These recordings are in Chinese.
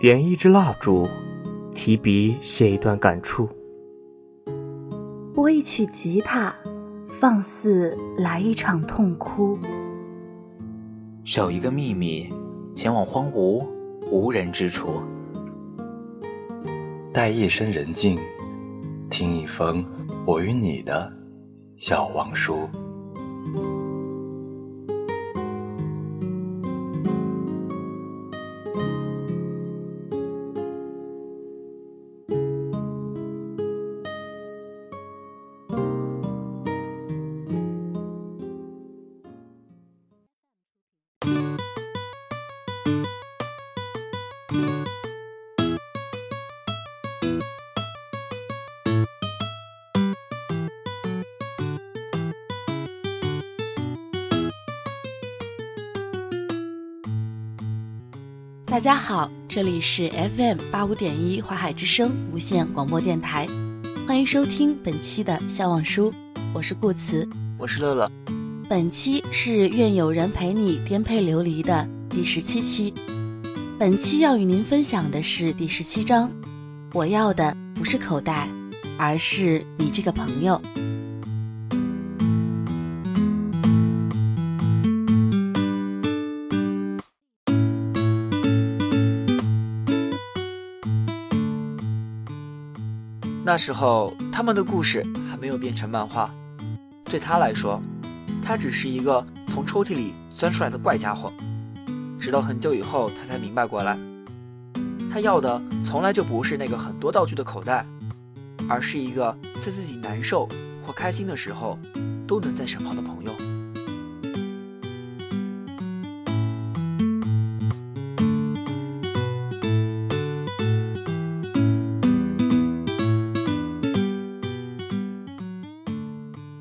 点一支蜡烛，提笔写一段感触。拨一曲吉他，放肆来一场痛哭。守一个秘密，前往荒芜无人之处。待夜深人静，听一封我与你的小王书。大家好，这里是 FM 八五点一华海之声无线广播电台，欢迎收听本期的笑忘书，我是顾辞，我是乐乐。本期是愿有人陪你颠沛流离的第十七期，本期要与您分享的是第十七章，我要的不是口袋，而是你这个朋友。那时候，他们的故事还没有变成漫画。对他来说，他只是一个从抽屉里钻出来的怪家伙。直到很久以后，他才明白过来，他要的从来就不是那个很多道具的口袋，而是一个在自己难受或开心的时候都能在身旁的朋友。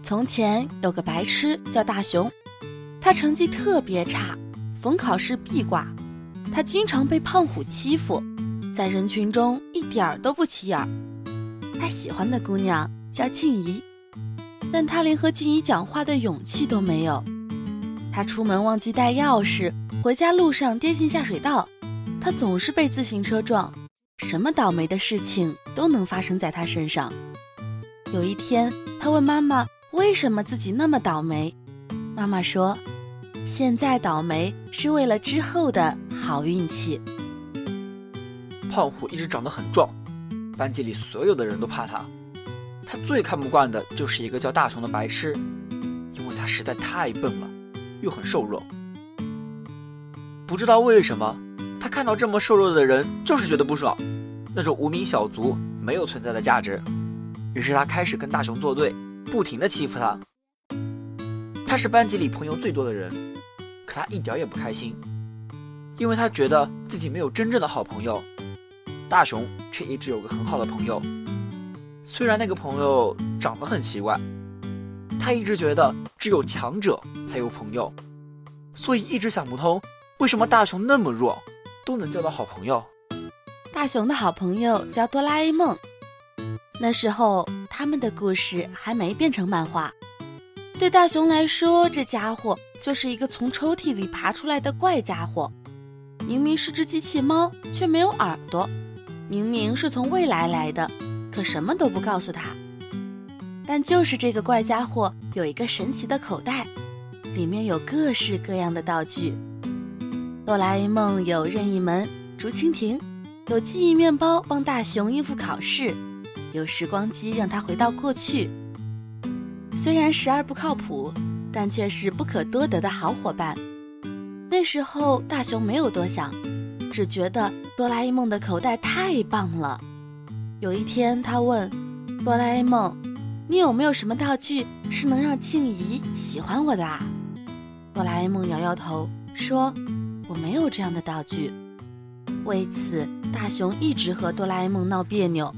从前有个白痴叫大熊，他成绩特别差，逢考试必挂。他经常被胖虎欺负，在人群中一点儿都不起眼。他喜欢的姑娘叫静怡，但他连和静怡讲话的勇气都没有。他出门忘记带钥匙，回家路上跌进下水道。他总是被自行车撞，什么倒霉的事情都能发生在他身上。有一天，他问妈妈。为什么自己那么倒霉？妈妈说：“现在倒霉是为了之后的好运气。”胖虎一直长得很壮，班级里所有的人都怕他。他最看不惯的就是一个叫大熊的白痴，因为他实在太笨了，又很瘦弱。不知道为什么，他看到这么瘦弱的人就是觉得不爽，那种无名小卒没有存在的价值。于是他开始跟大熊作对。不停的欺负他，他是班级里朋友最多的人，可他一点也不开心，因为他觉得自己没有真正的好朋友。大雄却一直有个很好的朋友，虽然那个朋友长得很奇怪，他一直觉得只有强者才有朋友，所以一直想不通为什么大雄那么弱都能交到好朋友。大雄的好朋友叫哆啦 A 梦。那时候，他们的故事还没变成漫画。对大熊来说，这家伙就是一个从抽屉里爬出来的怪家伙。明明是只机器猫，却没有耳朵；明明是从未来来的，可什么都不告诉他。但就是这个怪家伙有一个神奇的口袋，里面有各式各样的道具。哆啦 A 梦有任意门、竹蜻蜓，有记忆面包帮大熊应付考试。有时光机让他回到过去，虽然时而不靠谱，但却是不可多得的好伙伴。那时候大熊没有多想，只觉得哆啦 A 梦的口袋太棒了。有一天，他问哆啦 A 梦：“你有没有什么道具是能让静怡喜欢我的？”啊？”哆啦 A 梦摇摇头说：“我没有这样的道具。”为此，大熊一直和哆啦 A 梦闹别扭。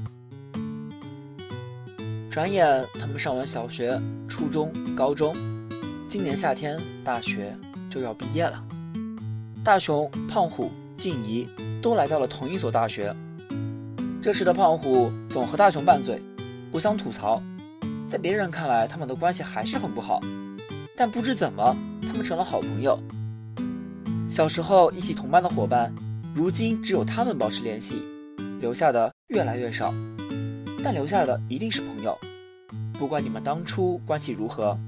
转眼，他们上完小学、初中、高中，今年夏天大学就要毕业了。大雄、胖虎、静怡都来到了同一所大学。这时的胖虎总和大雄拌嘴，互相吐槽。在别人看来，他们的关系还是很不好，但不知怎么，他们成了好朋友。小时候一起同班的伙伴，如今只有他们保持联系，留下的越来越少，但留下的一定是朋友。不管你们当初关系如何，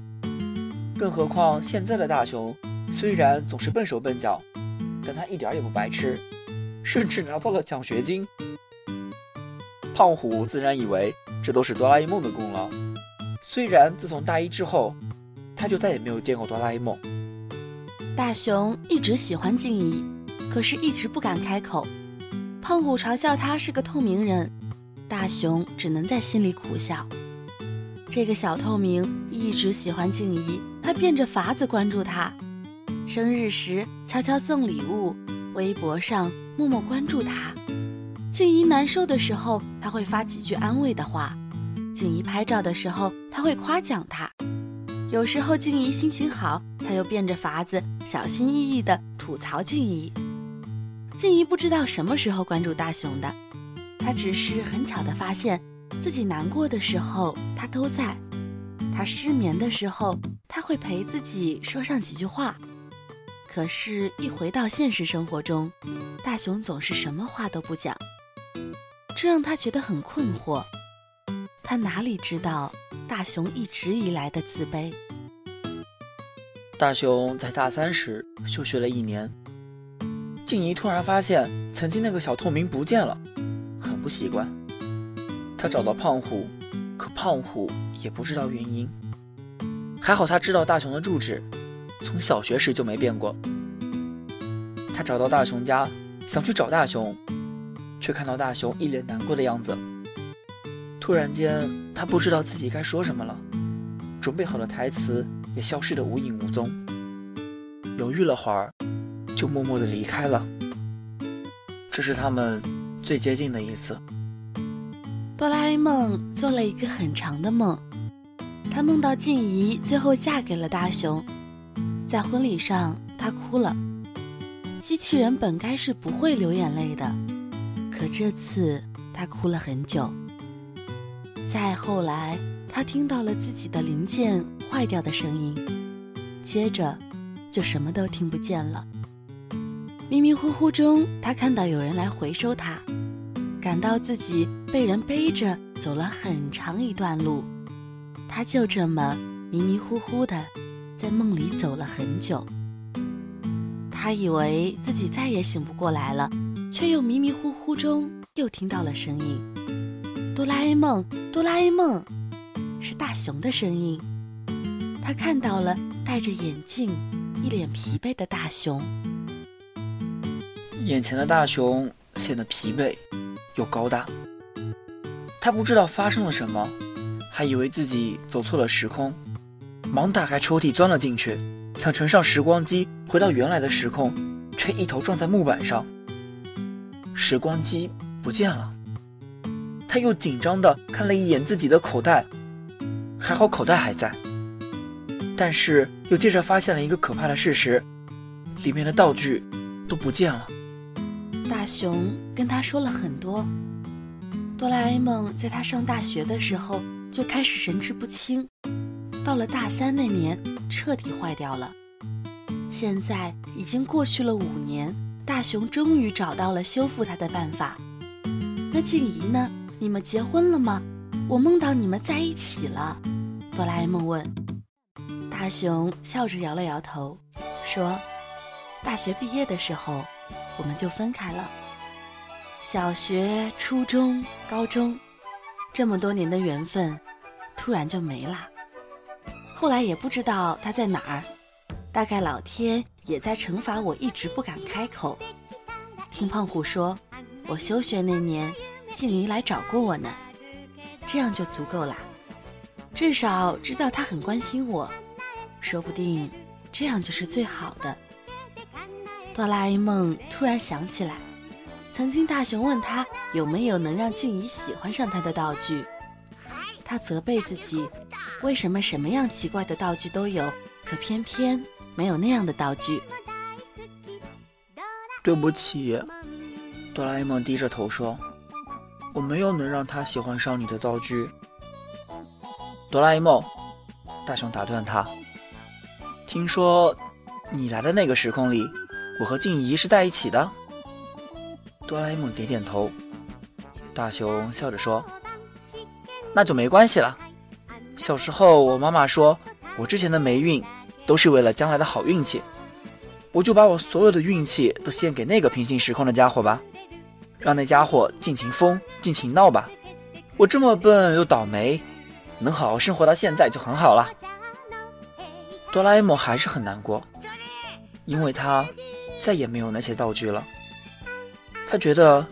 更何况现在的大雄，虽然总是笨手笨脚，但他一点也不白痴，甚至拿到了奖学金。胖虎自然以为这都是哆啦 A 梦的功劳。虽然自从大一之后，他就再也没有见过哆啦 A 梦。大雄一直喜欢静怡，可是一直不敢开口。胖虎嘲笑他是个透明人，大雄只能在心里苦笑。这个小透明一直喜欢静怡，他变着法子关注她。生日时悄悄送礼物，微博上默默关注她。静怡难受的时候，他会发几句安慰的话；静怡拍照的时候，他会夸奖她。有时候静怡心情好，他又变着法子小心翼翼地吐槽静怡。静怡不知道什么时候关注大雄的，他只是很巧地发现。自己难过的时候，他都在；他失眠的时候，他会陪自己说上几句话。可是，一回到现实生活中，大雄总是什么话都不讲，这让他觉得很困惑。他哪里知道大雄一直以来的自卑？大雄在大三时休学了一年，静怡突然发现曾经那个小透明不见了，不习惯。他找到胖虎，可胖虎也不知道原因。还好他知道大雄的住址，从小学时就没变过。他找到大雄家，想去找大雄，却看到大雄一脸难过的样子。突然间，他不知道自己该说什么了，准备好的台词也消失得无影无踪。犹豫了会儿，就默默地离开了。这是他们最接近的一次。哆啦 A 梦做了一个很长的梦，他梦到静怡最后嫁给了大雄，在婚礼上他哭了。机器人本该是不会流眼泪的，可这次他哭了很久。再后来，他听到了自己的零件坏掉的声音，接着就什么都听不见了。迷迷糊糊中，他看到有人来回收他。感到自己被人背着走了很长一段路，他就这么迷迷糊糊的在梦里走了很久。他以为自己再也醒不过来了，却又迷迷糊糊中又听到了声音：“哆啦 A 梦，哆啦 A 梦，是大雄的声音。”他看到了戴着眼镜、一脸疲惫的大雄。眼前的大雄显得疲惫。又高大，他不知道发生了什么，还以为自己走错了时空，忙打开抽屉钻了进去，想乘上时光机回到原来的时空，却一头撞在木板上，时光机不见了。他又紧张地看了一眼自己的口袋，还好口袋还在，但是又接着发现了一个可怕的事实，里面的道具都不见了。大雄跟他说了很多。哆啦 A 梦在他上大学的时候就开始神志不清，到了大三那年彻底坏掉了。现在已经过去了五年，大雄终于找到了修复它的办法。那静怡呢？你们结婚了吗？我梦到你们在一起了。哆啦 A 梦问。大雄笑着摇了摇头，说：“大学毕业的时候。”我们就分开了。小学、初中、高中，这么多年的缘分，突然就没了。后来也不知道他在哪儿，大概老天也在惩罚我，一直不敢开口。听胖虎说，我休学那年，静怡来找过我呢，这样就足够了。至少知道他很关心我，说不定这样就是最好的。哆啦 A 梦突然想起来，曾经大雄问他有没有能让静怡喜欢上他的道具，他责备自己，为什么什么样奇怪的道具都有，可偏偏没有那样的道具。对不起，哆啦 A 梦低着头说：“我没有能让他喜欢上你的道具。”哆啦 A 梦，大雄打断他：“听说你来的那个时空里。”我和静怡是在一起的，哆啦 A 梦点点头。大雄笑着说：“那就没关系了。小时候我妈妈说我之前的霉运都是为了将来的好运气，我就把我所有的运气都献给那个平行时空的家伙吧，让那家伙尽情疯，尽情闹吧。我这么笨又倒霉，能好好生活到现在就很好了。”哆啦 A 梦还是很难过，因为他再也没有那些道具了。他觉得。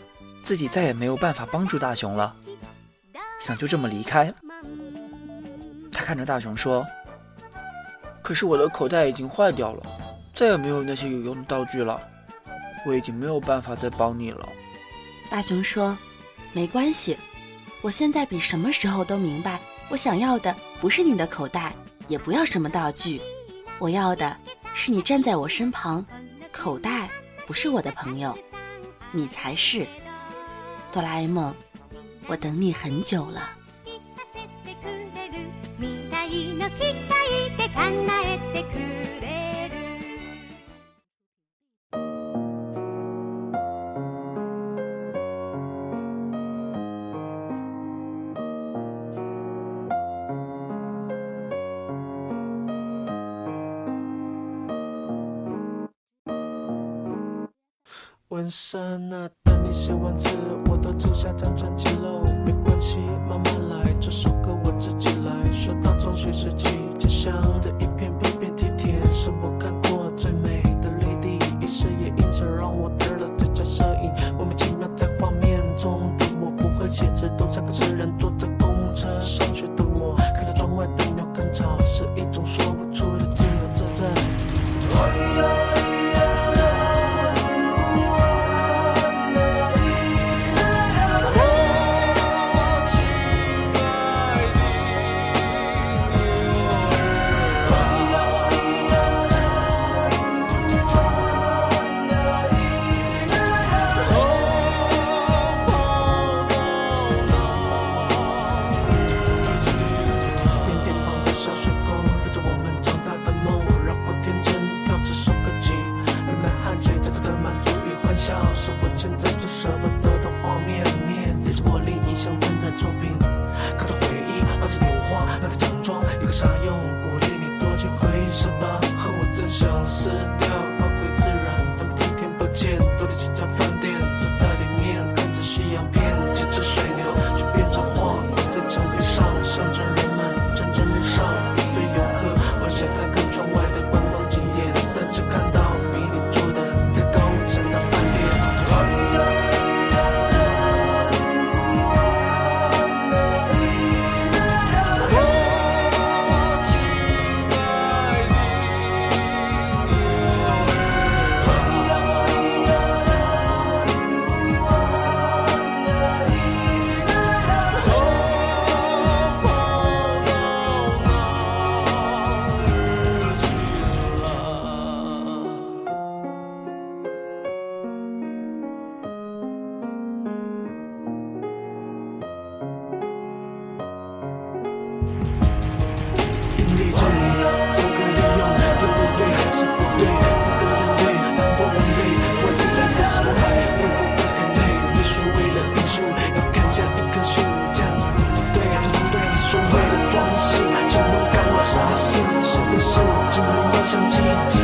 自己再也没有办法帮助大雄了，想就这么离开。他看着大雄说：“可是我的口袋已经坏掉了，再也没有那些有用的道具了，我已经没有办法再帮你了。”大雄说：“没关系，我现在比什么时候都明白，我想要的不是你的口袋，也不要什么道具，我要的是你站在我身旁。口袋不是我的朋友，你才是。”哆啦 A 梦，我等你很久了。问声那等你写完词，我都坐下张专辑喽。没关系，慢慢来，这首歌我自己来。说到中学时期，家乡的一 Chee, chee.